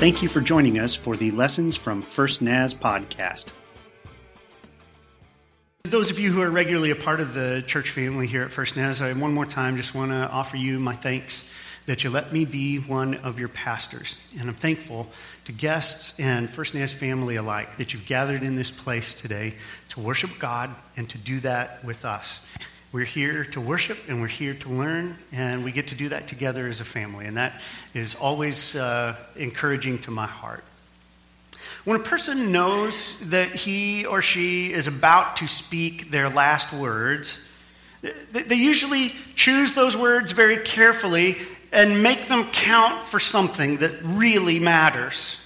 Thank you for joining us for the Lessons from First Naz podcast. Those of you who are regularly a part of the church family here at First Naz, I one more time just want to offer you my thanks that you let me be one of your pastors. And I'm thankful to guests and First Naz family alike that you've gathered in this place today to worship God and to do that with us. We're here to worship and we're here to learn, and we get to do that together as a family. And that is always uh, encouraging to my heart. When a person knows that he or she is about to speak their last words, they usually choose those words very carefully and make them count for something that really matters.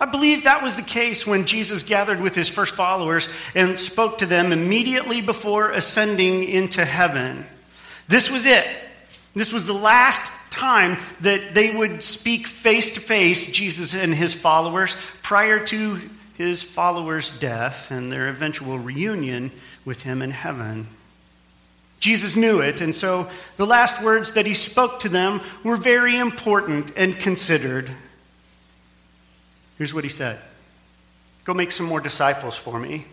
I believe that was the case when Jesus gathered with his first followers and spoke to them immediately before ascending into heaven. This was it. This was the last time that they would speak face to face, Jesus and his followers, prior to his followers' death and their eventual reunion with him in heaven. Jesus knew it, and so the last words that he spoke to them were very important and considered. Here's what he said Go make some more disciples for me,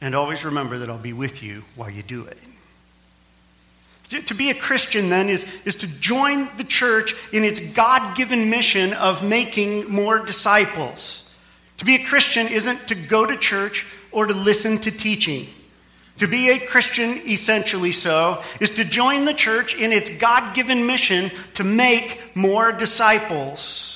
and always remember that I'll be with you while you do it. To be a Christian, then, is, is to join the church in its God given mission of making more disciples. To be a Christian isn't to go to church or to listen to teaching. To be a Christian, essentially so, is to join the church in its God given mission to make more disciples.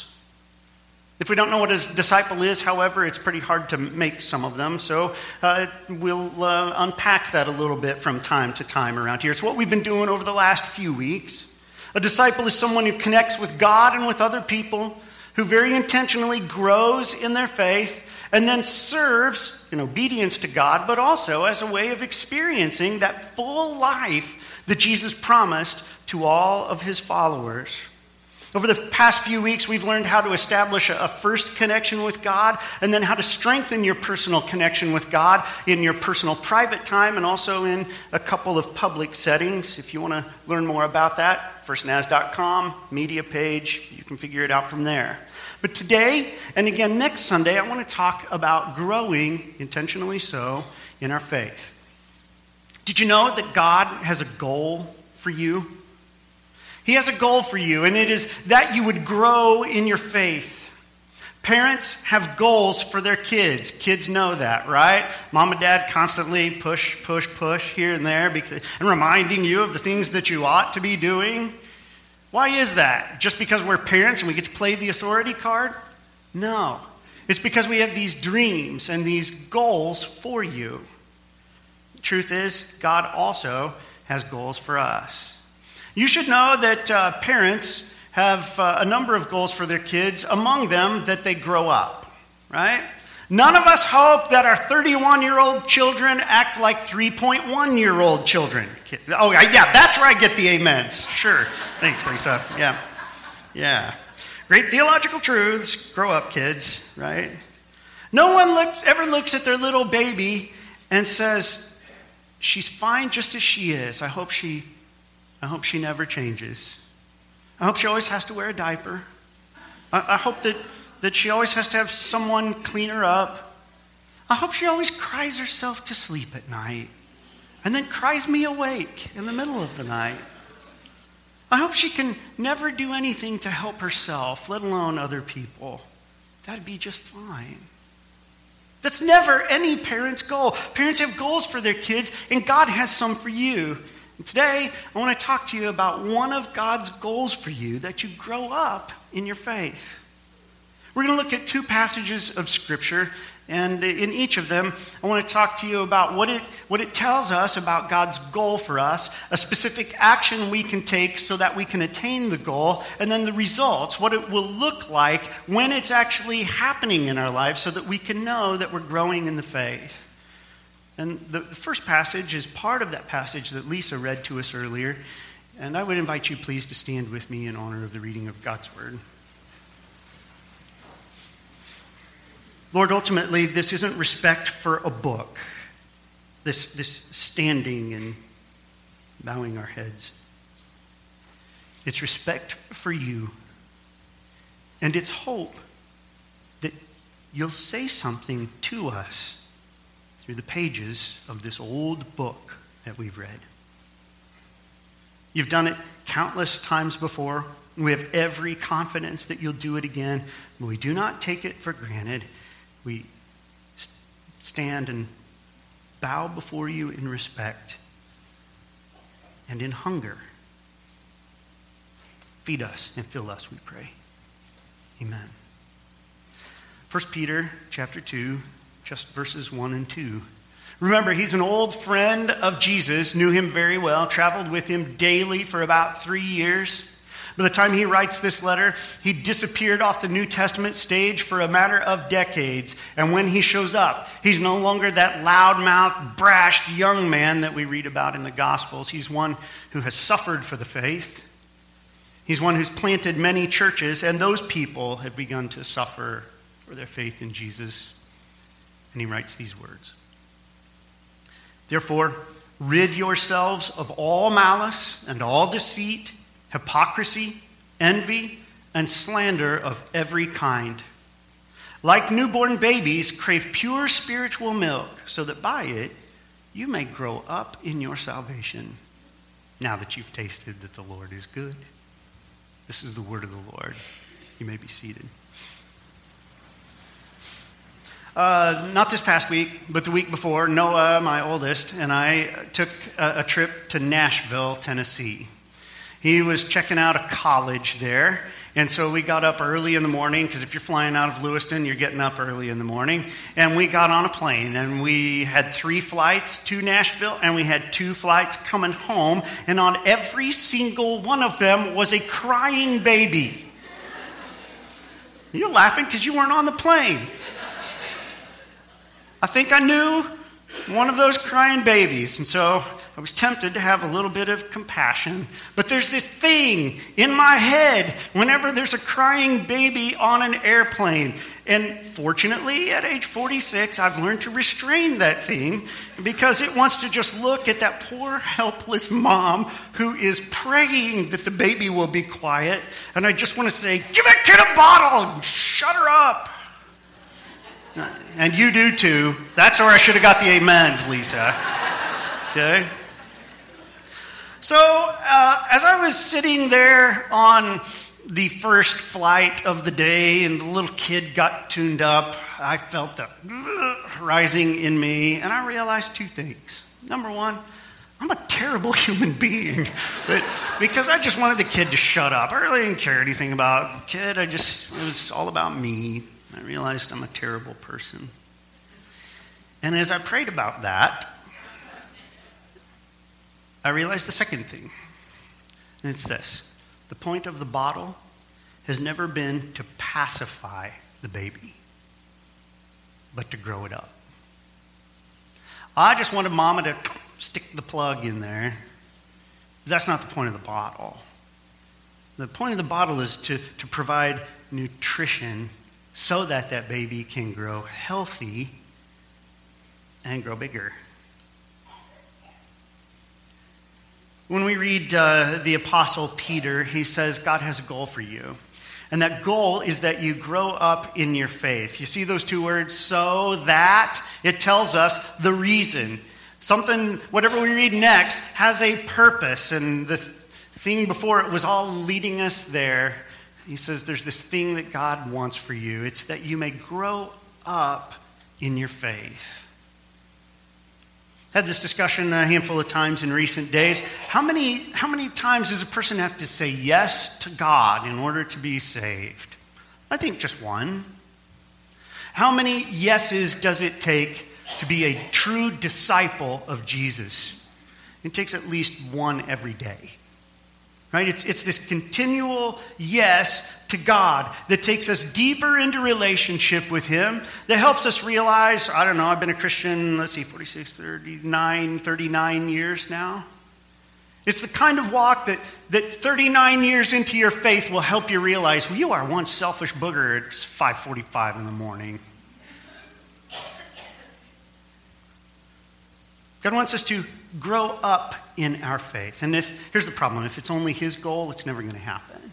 If we don't know what a disciple is, however, it's pretty hard to make some of them. So uh, we'll uh, unpack that a little bit from time to time around here. It's what we've been doing over the last few weeks. A disciple is someone who connects with God and with other people, who very intentionally grows in their faith, and then serves in obedience to God, but also as a way of experiencing that full life that Jesus promised to all of his followers. Over the past few weeks, we've learned how to establish a, first connection with God and then how to strengthen your personal connection with God in your personal private time and also in a couple of public settings. If you want to learn more about that, firstnaz.com, media page, you can figure it out from there. But today, and again next Sunday, I want to talk about growing, intentionally so, in our faith. Did you know that God has a goal for you? He has a goal for you, and it is that you would grow in your faith. Parents have goals for their kids. Kids know that, right? Mom and dad constantly push, push, push here and there because, and reminding you of the things that you ought to be doing. Why is that? Just because we're parents and we get to play the authority card? No. It's because we have these dreams and these goals for you. Truth is, God also has goals for us. You should know that uh, parents have uh, a number of goals for their kids, among them that they grow up, right? None of us hope that our 31 year old children act like 3.1 year old children. Oh, yeah, that's where I get the amens. Sure. Thanks, Lisa. Yeah. Yeah. Great theological truths. Grow up, kids, right? No one looks, ever looks at their little baby and says, She's fine just as she is. I hope she I hope she never changes. I hope she always has to wear a diaper. I, I hope that, that she always has to have someone clean her up. I hope she always cries herself to sleep at night and then cries me awake in the middle of the night. I hope she can never do anything to help herself, let alone other people. That'd be just fine. That's never any parent's goal. Parents have goals for their kids, and God has some for you. Today, I want to talk to you about one of God's goals for you that you grow up in your faith. We're going to look at two passages of Scripture, and in each of them, I want to talk to you about what it, what it tells us about God's goal for us, a specific action we can take so that we can attain the goal, and then the results, what it will look like when it's actually happening in our lives so that we can know that we're growing in the faith. And the first passage is part of that passage that Lisa read to us earlier. And I would invite you, please, to stand with me in honor of the reading of God's Word. Lord, ultimately, this isn't respect for a book, this, this standing and bowing our heads. It's respect for you. And it's hope that you'll say something to us through the pages of this old book that we've read. You've done it countless times before. We have every confidence that you'll do it again. We do not take it for granted. We stand and bow before you in respect and in hunger. Feed us and fill us, we pray. Amen. 1 Peter chapter 2, just verses 1 and 2. Remember, he's an old friend of Jesus, knew him very well, traveled with him daily for about three years. By the time he writes this letter, he disappeared off the New Testament stage for a matter of decades. And when he shows up, he's no longer that loudmouth, brash young man that we read about in the Gospels. He's one who has suffered for the faith. He's one who's planted many churches, and those people have begun to suffer for their faith in Jesus. And he writes these words Therefore, rid yourselves of all malice and all deceit hypocrisy, envy, and slander of every kind. Like newborn babies, crave pure spiritual milk, so that by it you may grow up in your salvation, now that you've tasted that the Lord is good. This is the word of the Lord. You may be seated. Uh, not this past week, but the week before, Noah, my oldest, and I took a, a trip to Nashville, Tennessee. He was checking out a college there. And so we got up early in the morning, because if you're flying out of Lewiston, you're getting up early in the morning. And we got on a plane, and we had three flights to Nashville, and we had two flights coming home. And on every single one of them was a crying baby. You're laughing because you weren't on the plane. I think I knew one of those crying babies. And so I was tempted to have a little bit of compassion, but there's this thing in my head whenever there's a crying baby on an airplane. And fortunately, at age 46, I've learned to restrain that thing because it wants to just look at that poor, helpless mom who is praying that the baby will be quiet. And I just want to say, Give that kid a bottle shut her up. And you do too. That's where I should have got the amens, Lisa. Okay? So, uh, as I was sitting there on the first flight of the day and the little kid got tuned up, I felt the rising in me, and I realized two things. Number one, I'm a terrible human being. But because I just wanted the kid to shut up. I really didn't care anything about the kid. I just, it was all about me. I realized I'm a terrible person. And as I prayed about that, I realized the second thing, and it's this the point of the bottle has never been to pacify the baby, but to grow it up. I just wanted mama to stick the plug in there. That's not the point of the bottle. The point of the bottle is to, to provide nutrition so that that baby can grow healthy and grow bigger. When we read uh, the Apostle Peter, he says God has a goal for you. And that goal is that you grow up in your faith. You see those two words, so that? It tells us the reason. Something, whatever we read next, has a purpose. And the thing before it was all leading us there. He says there's this thing that God wants for you. It's that you may grow up in your faith had this discussion a handful of times in recent days. How many, how many times does a person have to say yes to God in order to be saved? I think just one. How many yeses does it take to be a true disciple of Jesus? It takes at least one every day. Right? It's, it's this continual yes to God that takes us deeper into relationship with Him, that helps us realize, I don't know, I've been a Christian, let's see, 46, 39, 39 years now. It's the kind of walk that, that 39 years into your faith will help you realize, well, you are one selfish booger at 545 in the morning. God wants us to grow up in our faith. And if here's the problem if it's only his goal, it's never going to happen.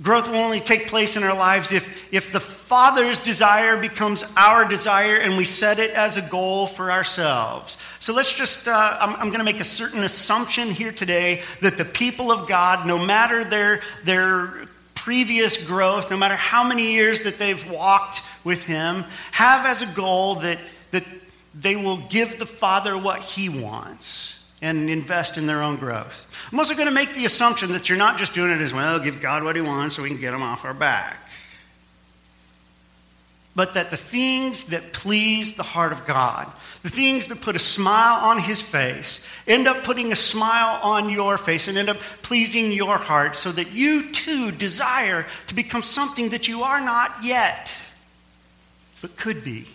Growth will only take place in our lives if, if the Father's desire becomes our desire and we set it as a goal for ourselves. So let's just, uh, I'm, I'm going to make a certain assumption here today that the people of God, no matter their, their previous growth, no matter how many years that they've walked with Him, have as a goal that, that they will give the Father what He wants and invest in their own growth. I'm also going to make the assumption that you're not just doing it as well, give God what He wants so we can get Him off our back. But that the things that please the heart of God, the things that put a smile on His face, end up putting a smile on your face and end up pleasing your heart so that you too desire to become something that you are not yet, but could be.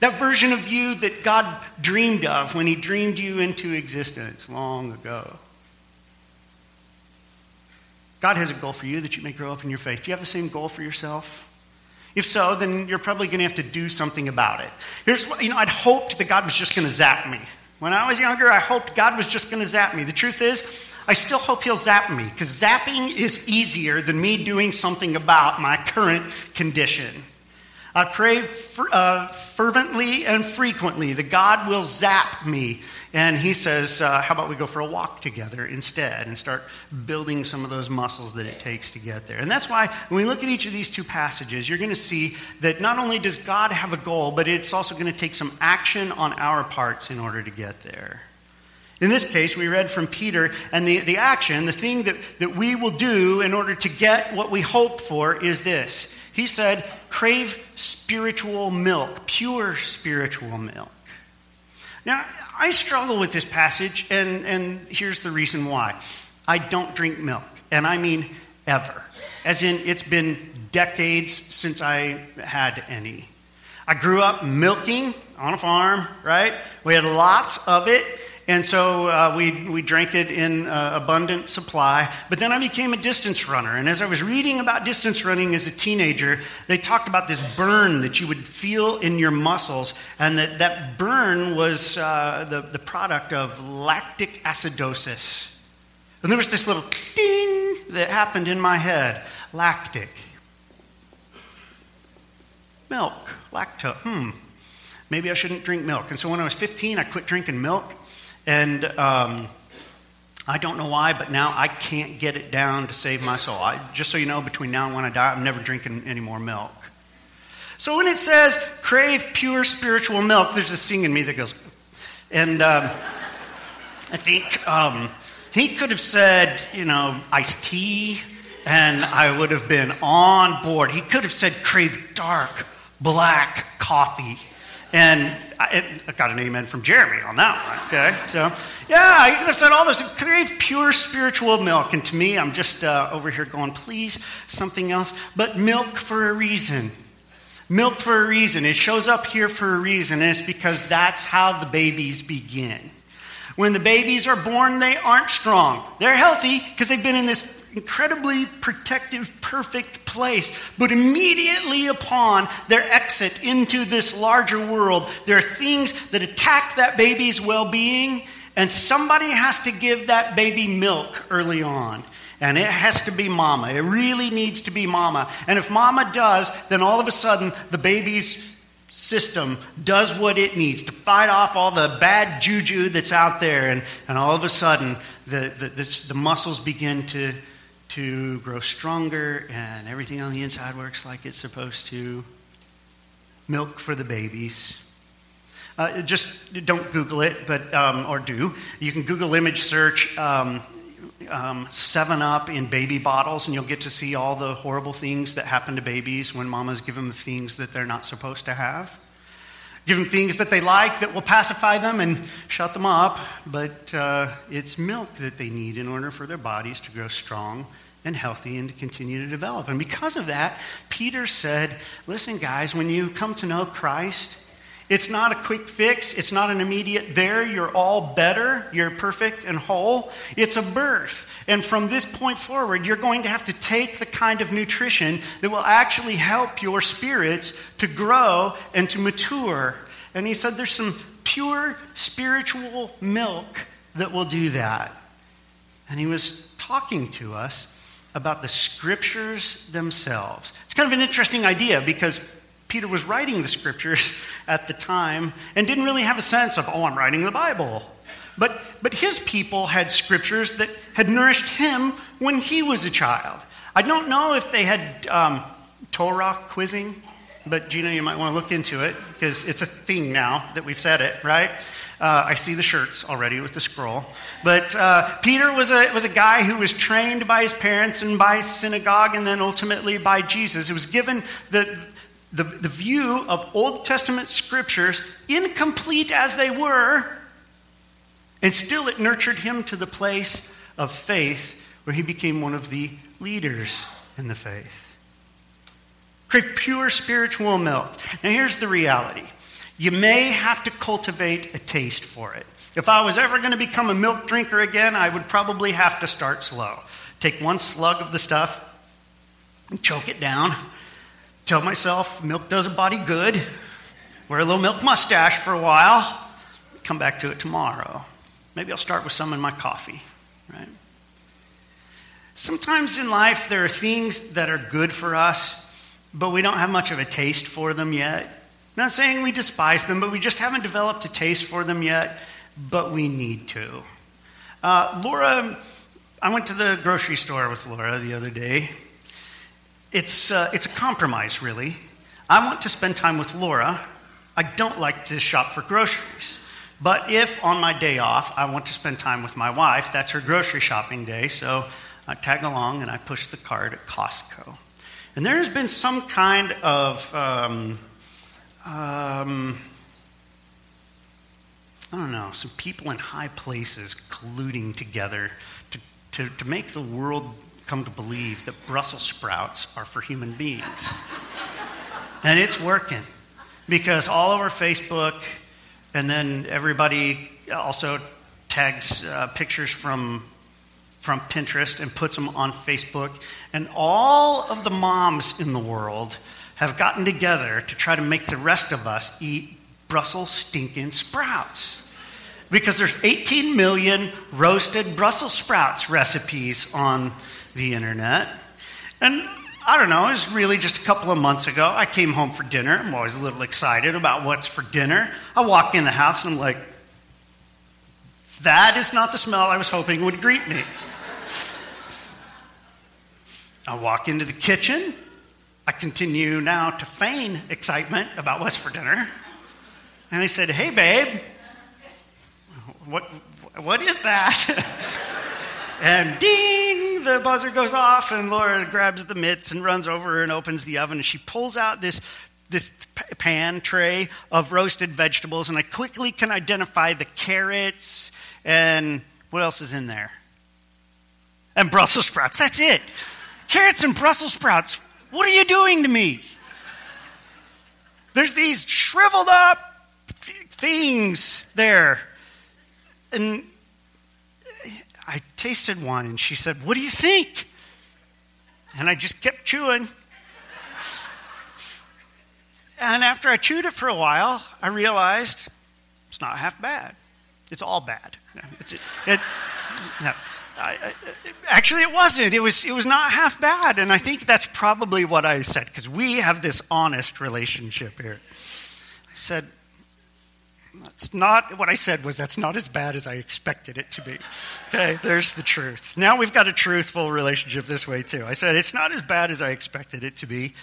That version of you that God dreamed of when He dreamed you into existence long ago. God has a goal for you that you may grow up in your faith. Do you have the same goal for yourself? If so, then you're probably going to have to do something about it. Here's what, you know, I'd hoped that God was just going to zap me. When I was younger, I hoped God was just going to zap me. The truth is, I still hope He'll zap me because zapping is easier than me doing something about my current condition. I pray uh, fervently and frequently that God will zap me. And he says, uh, How about we go for a walk together instead and start building some of those muscles that it takes to get there? And that's why when we look at each of these two passages, you're going to see that not only does God have a goal, but it's also going to take some action on our parts in order to get there. In this case, we read from Peter, and the, the action, the thing that, that we will do in order to get what we hope for is this he said, crave spiritual milk, pure spiritual milk. Now, I struggle with this passage, and, and here's the reason why. I don't drink milk, and I mean ever. As in, it's been decades since I had any. I grew up milking on a farm, right? We had lots of it. And so uh, we, we drank it in uh, abundant supply. But then I became a distance runner. And as I was reading about distance running as a teenager, they talked about this burn that you would feel in your muscles. And that, that burn was uh, the, the product of lactic acidosis. And there was this little ding that happened in my head lactic. Milk, lacto, Hmm, maybe I shouldn't drink milk. And so when I was 15, I quit drinking milk. And um, I don't know why, but now I can't get it down to save my soul. I, just so you know, between now and when I die, I'm never drinking any more milk. So when it says crave pure spiritual milk, there's this thing in me that goes, and um, I think um, he could have said, you know, iced tea, and I would have been on board. He could have said crave dark black coffee, and I, I, got an amen from Jeremy on that one. Okay, so yeah, I could have said all this. Crave pure spiritual milk, and to me, I'm just uh, over here going, please, something else. But milk for a reason. Milk for a reason. It shows up here for a reason, and it's because that's how the babies begin. When the babies are born, they aren't strong. They're healthy because they've been in this incredibly protective, perfect place. But immediately upon their exit into this larger world, there are things that attack that baby's well being, and somebody has to give that baby milk early on. And it has to be mama. It really needs to be mama. And if mama does, then all of a sudden the baby's system does what it needs to fight off all the bad juju that's out there. And, and all of a sudden the, the, the, the muscles begin to to grow stronger and everything on the inside works like it's supposed to. Milk for the babies. Uh, just don't Google it, but um, or do. You can Google image search um, um, Seven Up in baby bottles, and you'll get to see all the horrible things that happen to babies when mamas give them the things that they're not supposed to have. Give them things that they like that will pacify them and shut them up, but uh, it's milk that they need in order for their bodies to grow strong and healthy and to continue to develop. And because of that, Peter said, Listen, guys, when you come to know Christ, it's not a quick fix. It's not an immediate there, you're all better, you're perfect and whole. It's a birth. And from this point forward, you're going to have to take the kind of nutrition that will actually help your spirits to grow and to mature. And he said there's some pure spiritual milk that will do that. And he was talking to us about the scriptures themselves. It's kind of an interesting idea because Peter was writing the scriptures at the time and didn't really have a sense of, oh, I'm writing the Bible. But, but his people had scriptures that had nourished him when he was a child. I don't know if they had um, Torah quizzing, but Gina, you might want to look into it because it's a thing now that we've said it, right? Uh, I see the shirts already with the scroll. But uh, Peter was a, was a guy who was trained by his parents and by synagogue and then ultimately by Jesus. He was given the, the, the view of Old Testament scriptures, incomplete as they were, and still it nurtured him to the place of faith where he became one of the leaders in the faith. Crave pure spiritual milk. Now here's the reality you may have to cultivate a taste for it. If I was ever going to become a milk drinker again, I would probably have to start slow. Take one slug of the stuff, choke it down, tell myself milk does a body good, wear a little milk mustache for a while, come back to it tomorrow. Maybe I'll start with some in my coffee, right? Sometimes in life, there are things that are good for us, but we don't have much of a taste for them yet. Not saying we despise them, but we just haven't developed a taste for them yet, but we need to. Uh, Laura, I went to the grocery store with Laura the other day. It's, uh, it's a compromise, really. I want to spend time with Laura. I don't like to shop for groceries. But if on my day off I want to spend time with my wife, that's her grocery shopping day, so I tag along and I push the cart at Costco. And there has been some kind of um, um, I don't know, some people in high places colluding together to, to, to make the world come to believe that Brussels sprouts are for human beings. and it's working because all over Facebook, and then everybody also tags uh, pictures from, from Pinterest and puts them on Facebook. And all of the moms in the world have gotten together to try to make the rest of us eat Brussels stinking sprouts. Because there's 18 million roasted Brussels sprouts recipes on the internet. And I don't know, it was really just a couple of months ago. I came home for dinner. I'm always a little excited about what's for dinner. I walk in the house and I'm like, that is not the smell I was hoping would greet me. I walk into the kitchen I continue now to feign excitement about what's for dinner. And I said, Hey, babe, what, what is that? and ding, the buzzer goes off, and Laura grabs the mitts and runs over and opens the oven. And she pulls out this, this pan tray of roasted vegetables. And I quickly can identify the carrots and what else is in there? And Brussels sprouts. That's it. Carrots and Brussels sprouts. What are you doing to me? There's these shriveled up things there. And tasted one, and she said, What do you think? And I just kept chewing. And after I chewed it for a while, I realized it's not half bad. It's all bad. It's, it, it, no. I, I, actually, it wasn't. It was, it was not half bad. And I think that's probably what I said, because we have this honest relationship here. I said, that's not what I said was that's not as bad as I expected it to be. Okay, there's the truth. Now we've got a truthful relationship this way too. I said it's not as bad as I expected it to be.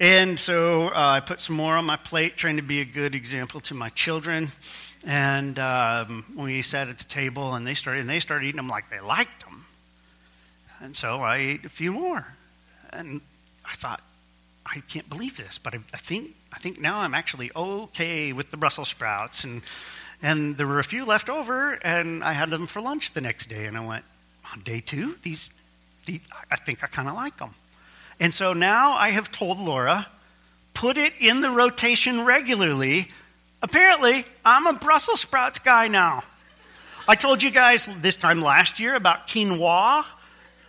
And so uh, I put some more on my plate, trying to be a good example to my children. And um, we sat at the table, and they started, and they started eating them like they liked them. And so I ate a few more, and I thought, I can't believe this, but I, I think I think now I'm actually okay with the Brussels sprouts, and and there were a few left over, and I had them for lunch the next day, and I went on day two. These, these I think I kind of like them, and so now I have told Laura, put it in the rotation regularly Apparently, I'm a Brussels sprouts guy now. I told you guys this time last year about quinoa,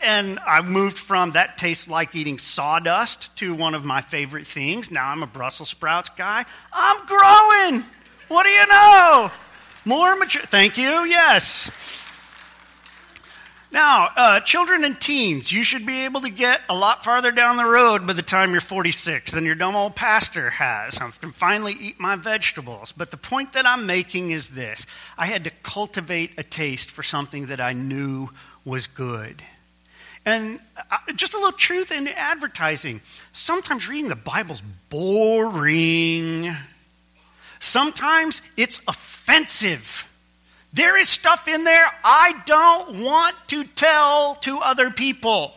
and I moved from that tastes like eating sawdust to one of my favorite things. Now I'm a Brussels sprouts guy. I'm growing. What do you know? More mature. Thank you. Yes. Now, uh, children and teens, you should be able to get a lot farther down the road by the time you're 46 than your dumb old pastor has. I can finally eat my vegetables. But the point that I'm making is this I had to cultivate a taste for something that I knew was good. And uh, just a little truth in advertising. Sometimes reading the Bible's boring. Sometimes it's offensive. There is stuff in there I don't want to tell to other people.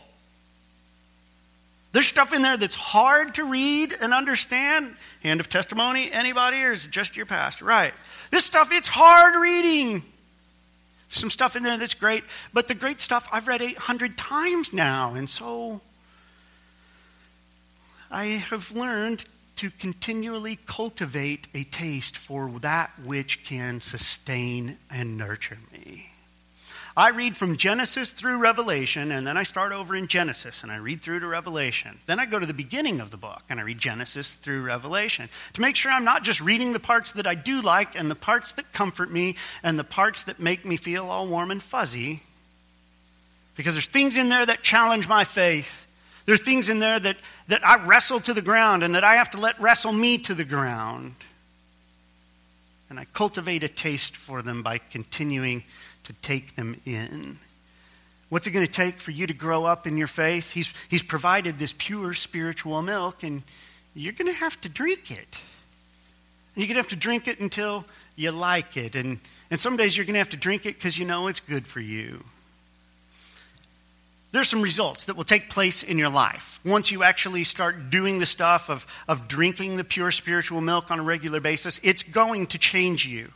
There's stuff in there that's hard to read and understand. Hand of testimony, anybody, or is it just your past? Right. This stuff, it's hard reading. Some stuff in there that's great, but the great stuff I've read 800 times now, and so I have learned to continually cultivate a taste for that which can sustain and nurture me. I read from Genesis through Revelation, and then I start over in Genesis and I read through to Revelation. Then I go to the beginning of the book and I read Genesis through Revelation to make sure I'm not just reading the parts that I do like and the parts that comfort me and the parts that make me feel all warm and fuzzy. Because there's things in there that challenge my faith there's things in there that, that I wrestle to the ground and that I have to let wrestle me to the ground. And I cultivate a taste for them by continuing to take them in. What's it going to take for you to grow up in your faith? He's, he's provided this pure spiritual milk, and you're going to have to drink it. And you're going to have to drink it until you like it. And, and some days you're going to have to drink it because you know it's good for you there's some results that will take place in your life once you actually start doing the stuff of, of drinking the pure spiritual milk on a regular basis. It's going to change you.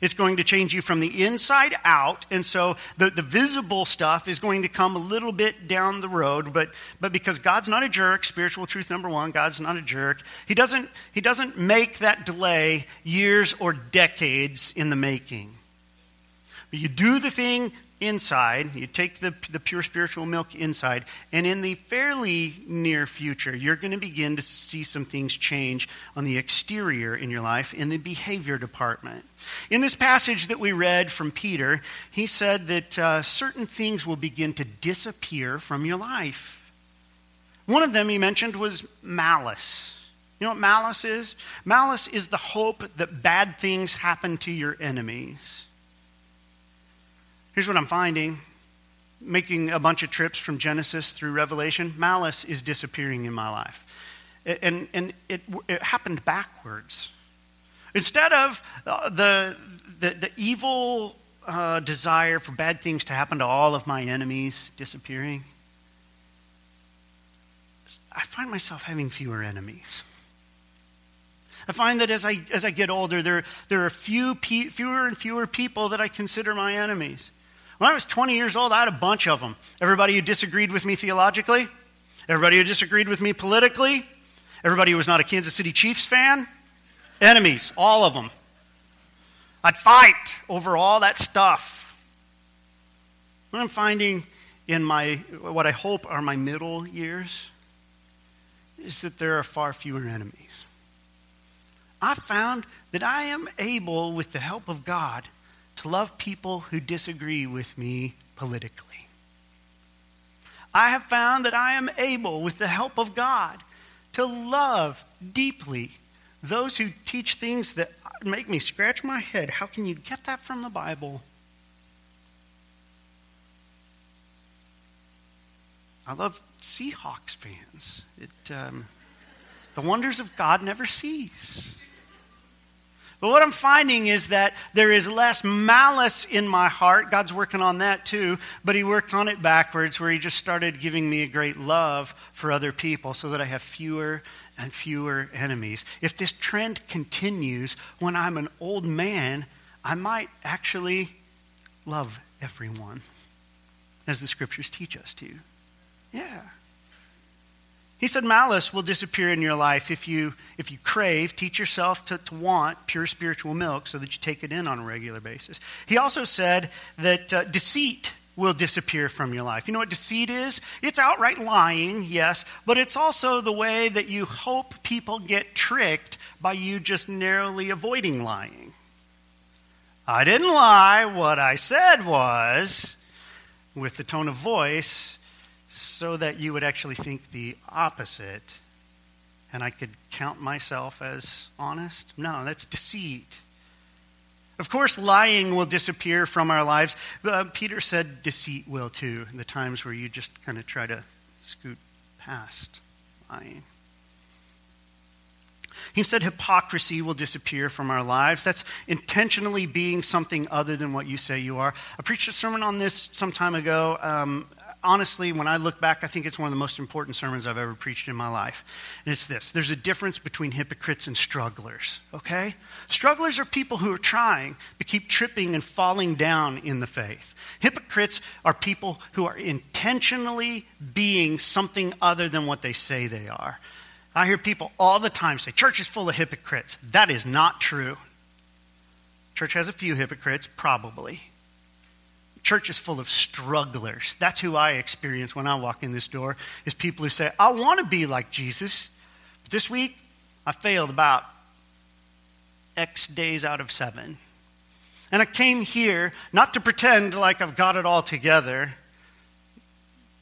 It's going to change you from the inside out. And so the, the visible stuff is going to come a little bit down the road. But, but because God's not a jerk, spiritual truth number one, God's not a jerk. He doesn't, he doesn't make that delay years or decades in the making. But you do the thing inside, you take the, the pure spiritual milk inside, and in the fairly near future, you're going to begin to see some things change on the exterior in your life in the behavior department. In this passage that we read from Peter, he said that uh, certain things will begin to disappear from your life. One of them he mentioned was malice. You know what malice is? Malice is the hope that bad things happen to your enemies. Here's what I'm finding making a bunch of trips from Genesis through Revelation, malice is disappearing in my life. And, and it, it happened backwards. Instead of uh, the, the, the evil uh, desire for bad things to happen to all of my enemies disappearing, I find myself having fewer enemies. I find that as I, as I get older, there, there are few, fewer and fewer people that I consider my enemies. When I was 20 years old, I had a bunch of them. Everybody who disagreed with me theologically, everybody who disagreed with me politically, everybody who was not a Kansas City Chiefs fan, enemies, all of them. I'd fight over all that stuff. What I'm finding in my, what I hope are my middle years, is that there are far fewer enemies. I found that I am able, with the help of God, to love people who disagree with me politically. I have found that I am able, with the help of God, to love deeply those who teach things that make me scratch my head. How can you get that from the Bible? I love Seahawks fans. It, um, the wonders of God never cease. But what I'm finding is that there is less malice in my heart. God's working on that too, but He worked on it backwards, where He just started giving me a great love for other people so that I have fewer and fewer enemies. If this trend continues, when I'm an old man, I might actually love everyone, as the scriptures teach us to. Yeah. He said malice will disappear in your life if you, if you crave, teach yourself to, to want pure spiritual milk so that you take it in on a regular basis. He also said that uh, deceit will disappear from your life. You know what deceit is? It's outright lying, yes, but it's also the way that you hope people get tricked by you just narrowly avoiding lying. I didn't lie. What I said was, with the tone of voice so that you would actually think the opposite and I could count myself as honest? No, that's deceit. Of course, lying will disappear from our lives. Uh, Peter said deceit will too, the times where you just kind of try to scoot past lying. He said hypocrisy will disappear from our lives. That's intentionally being something other than what you say you are. I preached a sermon on this some time ago. Um, honestly, when I look back, I think it's one of the most important sermons I've ever preached in my life. And it's this there's a difference between hypocrites and strugglers, okay? Strugglers are people who are trying but keep tripping and falling down in the faith. Hypocrites are people who are intentionally being something other than what they say they are. I hear people all the time say, Church is full of hypocrites. That is not true. Church has a few hypocrites, probably. Church is full of strugglers. That's who I experience when I walk in this door, is people who say, I want to be like Jesus. But this week, I failed about X days out of seven. And I came here not to pretend like I've got it all together,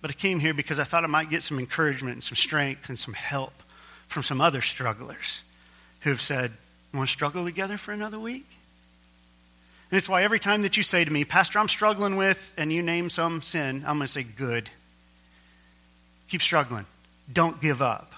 but I came here because I thought I might get some encouragement and some strength and some help from some other strugglers who have said, Want to struggle together for another week? And it's why every time that you say to me, Pastor, I'm struggling with, and you name some sin, I'm going to say, Good. Keep struggling. Don't give up.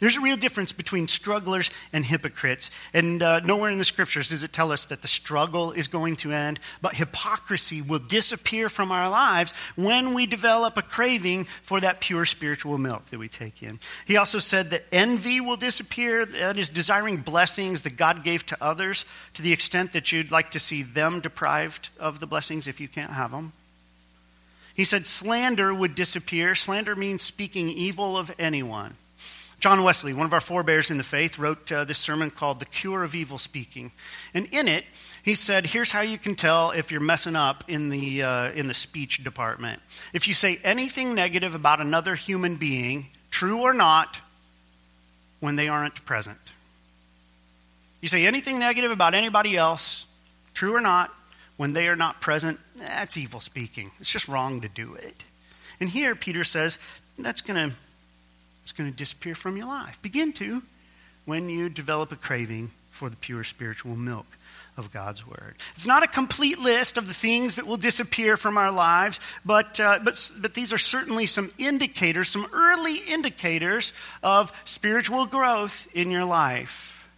There's a real difference between strugglers and hypocrites. And uh, nowhere in the scriptures does it tell us that the struggle is going to end, but hypocrisy will disappear from our lives when we develop a craving for that pure spiritual milk that we take in. He also said that envy will disappear, that is, desiring blessings that God gave to others to the extent that you'd like to see them deprived of the blessings if you can't have them. He said slander would disappear. Slander means speaking evil of anyone. John Wesley, one of our forebears in the faith, wrote uh, this sermon called The Cure of Evil Speaking. And in it, he said, Here's how you can tell if you're messing up in the, uh, in the speech department. If you say anything negative about another human being, true or not, when they aren't present. You say anything negative about anybody else, true or not, when they are not present, that's evil speaking. It's just wrong to do it. And here, Peter says, that's going to it's going to disappear from your life. Begin to when you develop a craving for the pure spiritual milk of God's Word. It's not a complete list of the things that will disappear from our lives, but, uh, but, but these are certainly some indicators, some early indicators of spiritual growth in your life.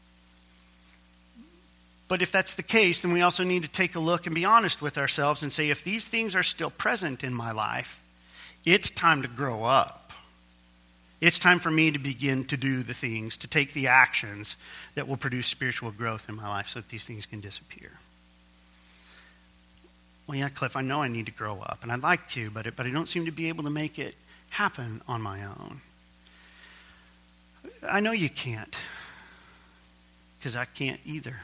But if that's the case, then we also need to take a look and be honest with ourselves and say, if these things are still present in my life, it's time to grow up. It's time for me to begin to do the things, to take the actions that will produce spiritual growth in my life so that these things can disappear. Well, yeah, Cliff, I know I need to grow up, and I'd like to, but, it, but I don't seem to be able to make it happen on my own. I know you can't, because I can't either.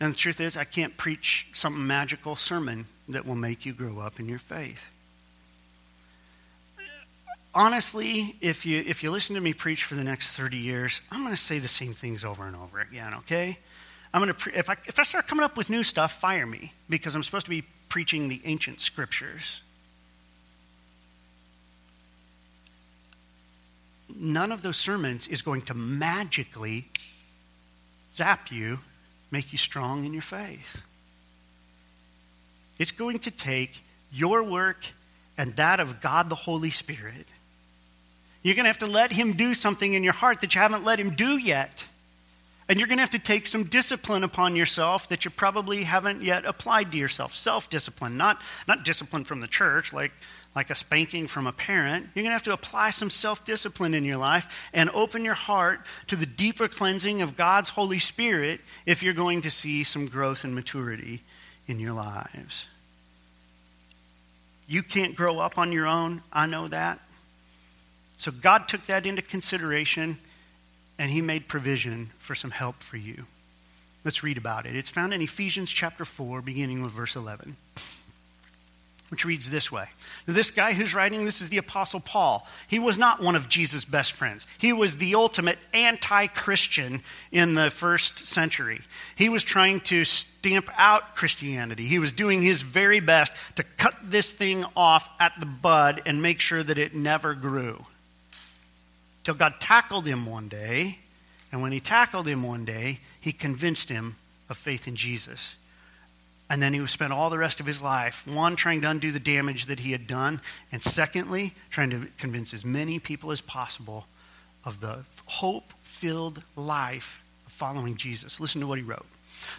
And the truth is, I can't preach some magical sermon that will make you grow up in your faith honestly, if you, if you listen to me preach for the next 30 years, I'm going to say the same things over and over again, okay? I'm going to pre- if, I, if I start coming up with new stuff, fire me because I'm supposed to be preaching the ancient scriptures. None of those sermons is going to magically zap you, make you strong in your faith. It's going to take your work and that of God the Holy Spirit you're going to have to let Him do something in your heart that you haven't let Him do yet. And you're going to have to take some discipline upon yourself that you probably haven't yet applied to yourself. Self discipline, not, not discipline from the church, like, like a spanking from a parent. You're going to have to apply some self discipline in your life and open your heart to the deeper cleansing of God's Holy Spirit if you're going to see some growth and maturity in your lives. You can't grow up on your own. I know that. So God took that into consideration and he made provision for some help for you. Let's read about it. It's found in Ephesians chapter 4, beginning with verse 11. which reads this way. This guy who's writing this is the Apostle Paul. He was not one of Jesus' best friends. He was the ultimate anti Christian in the first century. He was trying to stamp out Christianity. He was doing his very best to cut this thing off at the bud and make sure that it never grew. God tackled him one day, and when he tackled him one day, he convinced him of faith in Jesus. And then he spent all the rest of his life, one, trying to undo the damage that he had done, and secondly, trying to convince as many people as possible of the hope filled life of following Jesus. Listen to what he wrote.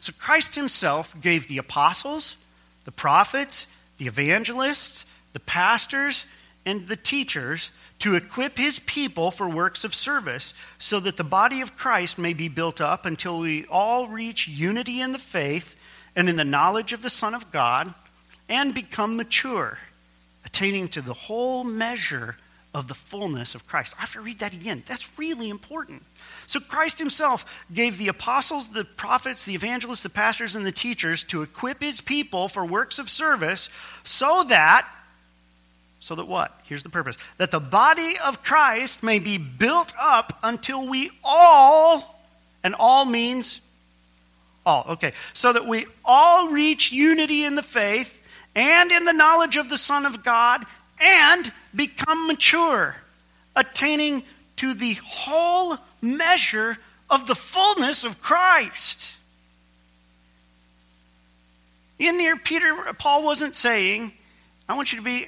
So Christ himself gave the apostles, the prophets, the evangelists, the pastors, and the teachers to equip his people for works of service so that the body of Christ may be built up until we all reach unity in the faith and in the knowledge of the Son of God and become mature, attaining to the whole measure of the fullness of Christ. I have to read that again. That's really important. So, Christ himself gave the apostles, the prophets, the evangelists, the pastors, and the teachers to equip his people for works of service so that, so that what? Here's the purpose that the body of Christ may be built up until we all, and all means all. Okay. So that we all reach unity in the faith and in the knowledge of the Son of God and become mature, attaining to the whole measure of the fullness of Christ. In here, Peter, Paul wasn't saying, I want you to be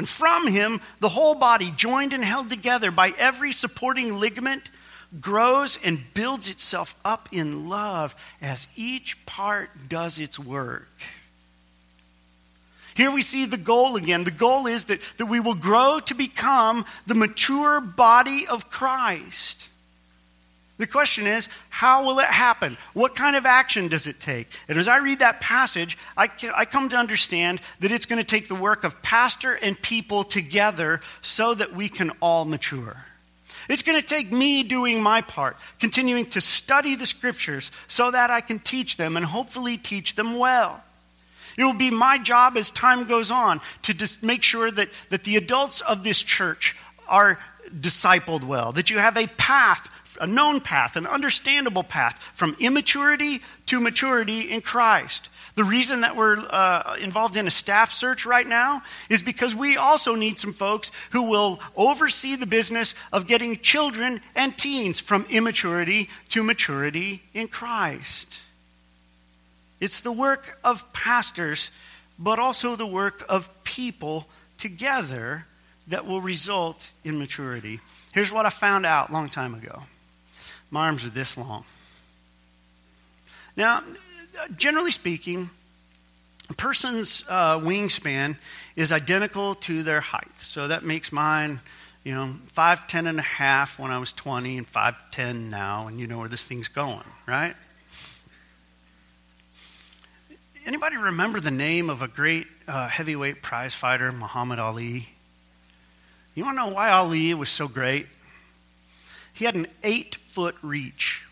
And from Him, the whole body, joined and held together by every supporting ligament, grows and builds itself up in love as each part does its work. Here we see the goal again. The goal is that, that we will grow to become the mature body of Christ. The question is, how will it happen? What kind of action does it take? And as I read that passage, I, can, I come to understand that it's going to take the work of pastor and people together so that we can all mature. It's going to take me doing my part, continuing to study the scriptures so that I can teach them and hopefully teach them well. It will be my job as time goes on to just make sure that, that the adults of this church are discipled well, that you have a path, a known path, an understandable path from immaturity to maturity in Christ. The reason that we're uh, involved in a staff search right now is because we also need some folks who will oversee the business of getting children and teens from immaturity to maturity in Christ. It's the work of pastors, but also the work of people together that will result in maturity. Here's what I found out a long time ago my arms are this long. Now, generally speaking, a person's uh, wingspan is identical to their height. So that makes mine, you know, 5'10 and a half when I was 20 and 5'10 now, and you know where this thing's going, right? Anybody remember the name of a great uh, heavyweight prize fighter, Muhammad Ali? You want to know why Ali was so great? He had an eight foot reach.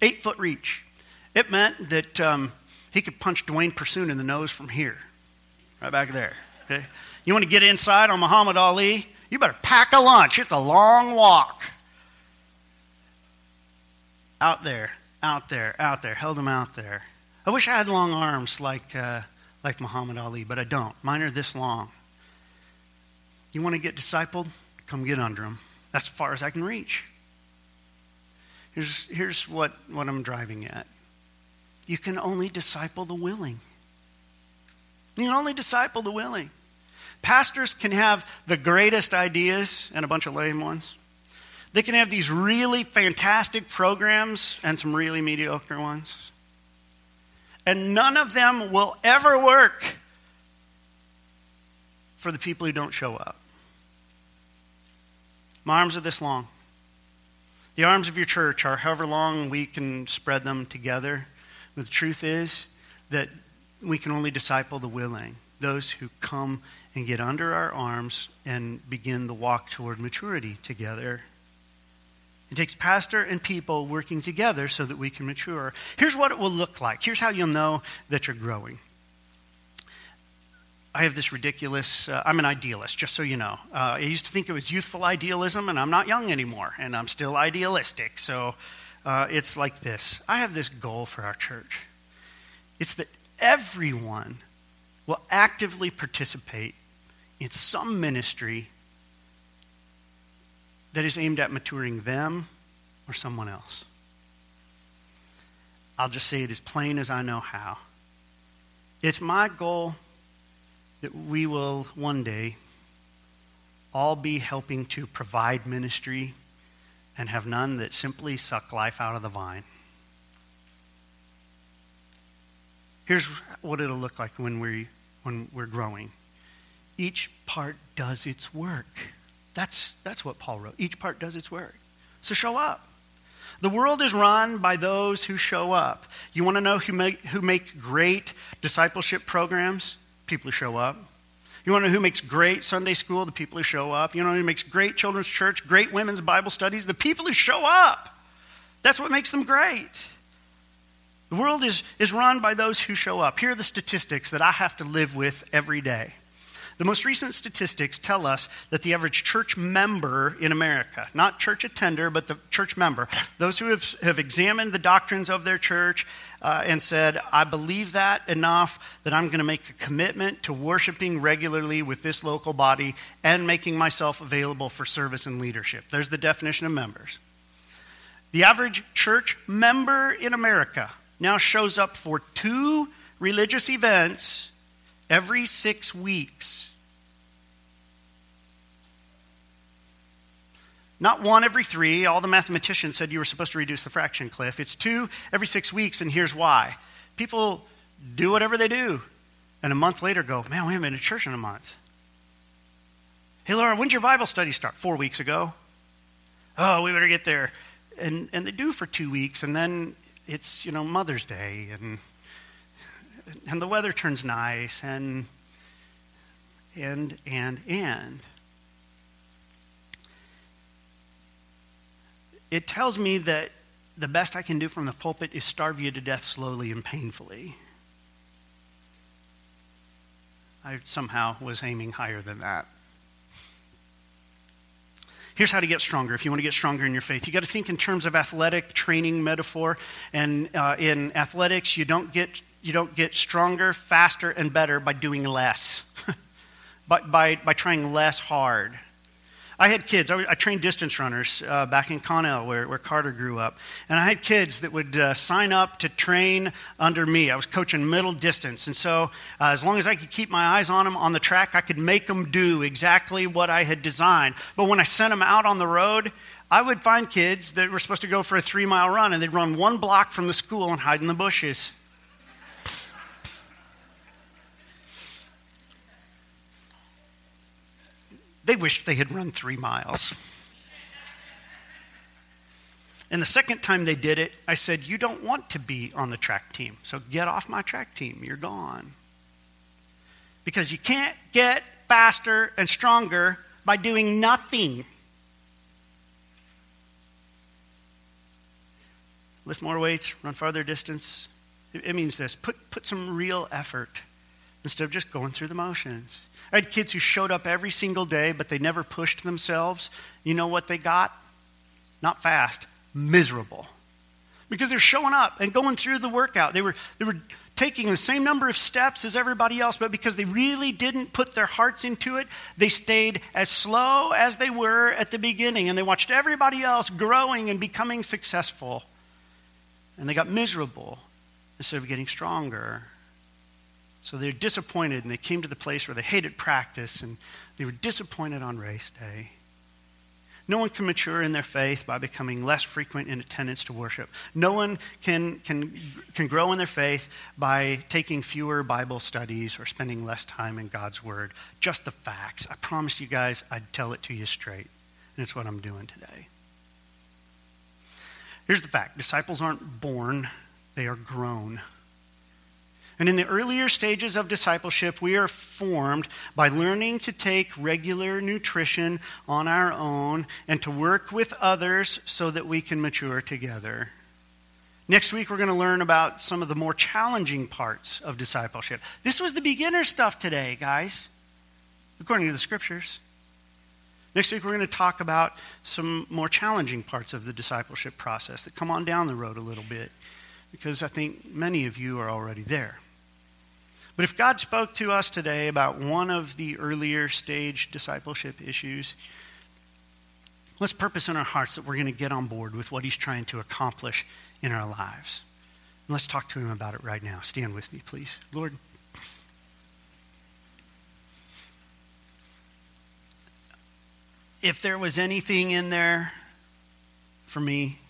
Eight foot reach. It meant that um, he could punch Dwayne Pursoon in the nose from here, right back there. Okay? You want to get inside on Muhammad Ali? You better pack a lunch. It's a long walk. Out there, out there, out there. Held him out there. I wish I had long arms like, uh, like Muhammad Ali, but I don't. Mine are this long. You want to get discipled? Come get under them. That's as far as I can reach. Here's, here's what, what I'm driving at you can only disciple the willing. You can only disciple the willing. Pastors can have the greatest ideas and a bunch of lame ones. They can have these really fantastic programs and some really mediocre ones. And none of them will ever work for the people who don't show up. My arms are this long. The arms of your church are however long we can spread them together. But the truth is that we can only disciple the willing, those who come and get under our arms and begin the walk toward maturity together. It takes pastor and people working together so that we can mature. Here's what it will look like. Here's how you'll know that you're growing. I have this ridiculous, uh, I'm an idealist, just so you know. Uh, I used to think it was youthful idealism, and I'm not young anymore, and I'm still idealistic. So uh, it's like this I have this goal for our church it's that everyone will actively participate in some ministry that is aimed at maturing them or someone else. I'll just say it as plain as I know how. It's my goal that we will one day all be helping to provide ministry and have none that simply suck life out of the vine. Here's what it'll look like when, we, when we're growing each part does its work. That's, that's what Paul wrote. Each part does its work. So show up. The world is run by those who show up. You want to know who make, who make great discipleship programs? People who show up. You want to know who makes great Sunday school? The people who show up. You know who makes great children's church, great women's Bible studies? The people who show up. That's what makes them great. The world is, is run by those who show up. Here are the statistics that I have to live with every day. The most recent statistics tell us that the average church member in America, not church attender, but the church member, those who have, have examined the doctrines of their church uh, and said, I believe that enough that I'm going to make a commitment to worshiping regularly with this local body and making myself available for service and leadership. There's the definition of members. The average church member in America now shows up for two religious events every six weeks. Not one every three. All the mathematicians said you were supposed to reduce the fraction, Cliff. It's two every six weeks, and here's why. People do whatever they do, and a month later go, man, we haven't been to church in a month. Hey, Laura, when's your Bible study start? Four weeks ago. Oh, we better get there. And, and they do for two weeks, and then it's, you know, Mother's Day, and, and the weather turns nice, and, and, and, and. it tells me that the best I can do from the pulpit is starve you to death slowly and painfully. I somehow was aiming higher than that. Here's how to get stronger. If you want to get stronger in your faith, you got to think in terms of athletic training metaphor. And uh, in athletics, you don't get you don't get stronger, faster, and better by doing less, by, by, by trying less hard. I had kids. I, I trained distance runners uh, back in Connell, where, where Carter grew up. And I had kids that would uh, sign up to train under me. I was coaching middle distance. And so, uh, as long as I could keep my eyes on them on the track, I could make them do exactly what I had designed. But when I sent them out on the road, I would find kids that were supposed to go for a three mile run, and they'd run one block from the school and hide in the bushes. They wished they had run three miles. And the second time they did it, I said, You don't want to be on the track team, so get off my track team. You're gone. Because you can't get faster and stronger by doing nothing. Lift more weights, run farther distance. It means this put, put some real effort instead of just going through the motions. I had kids who showed up every single day, but they never pushed themselves. You know what they got? Not fast, miserable. Because they're showing up and going through the workout. They were, they were taking the same number of steps as everybody else, but because they really didn't put their hearts into it, they stayed as slow as they were at the beginning. And they watched everybody else growing and becoming successful. And they got miserable instead of getting stronger. So they're disappointed, and they came to the place where they hated practice, and they were disappointed on race day. No one can mature in their faith by becoming less frequent in attendance to worship. No one can, can, can grow in their faith by taking fewer Bible studies or spending less time in God's Word. Just the facts. I promise you guys I'd tell it to you straight. And it's what I'm doing today. Here's the fact disciples aren't born, they are grown. And in the earlier stages of discipleship, we are formed by learning to take regular nutrition on our own and to work with others so that we can mature together. Next week, we're going to learn about some of the more challenging parts of discipleship. This was the beginner stuff today, guys, according to the scriptures. Next week, we're going to talk about some more challenging parts of the discipleship process that come on down the road a little bit, because I think many of you are already there. But if God spoke to us today about one of the earlier stage discipleship issues, let's purpose in our hearts that we're going to get on board with what He's trying to accomplish in our lives. And let's talk to Him about it right now. Stand with me, please. Lord, if there was anything in there for me,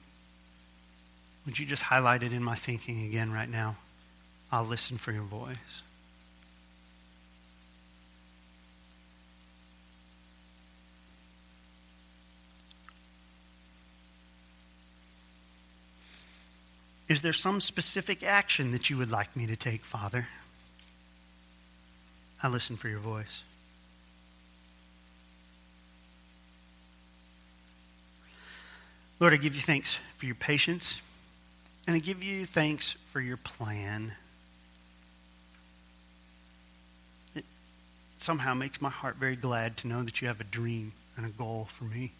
would you just highlight it in my thinking again right now? I'll listen for your voice. Is there some specific action that you would like me to take, Father? I listen for your voice. Lord, I give you thanks for your patience, and I give you thanks for your plan. It somehow makes my heart very glad to know that you have a dream and a goal for me.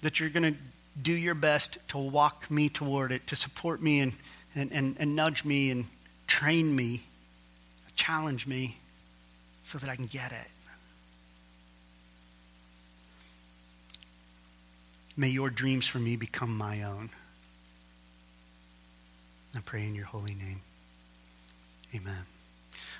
That you're going to do your best to walk me toward it, to support me and, and, and, and nudge me and train me, challenge me so that I can get it. May your dreams for me become my own. I pray in your holy name. Amen.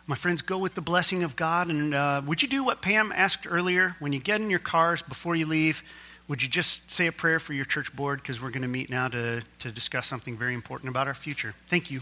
My friends, go with the blessing of God. And uh, would you do what Pam asked earlier? When you get in your cars before you leave, would you just say a prayer for your church board? Because we're going to meet now to, to discuss something very important about our future. Thank you.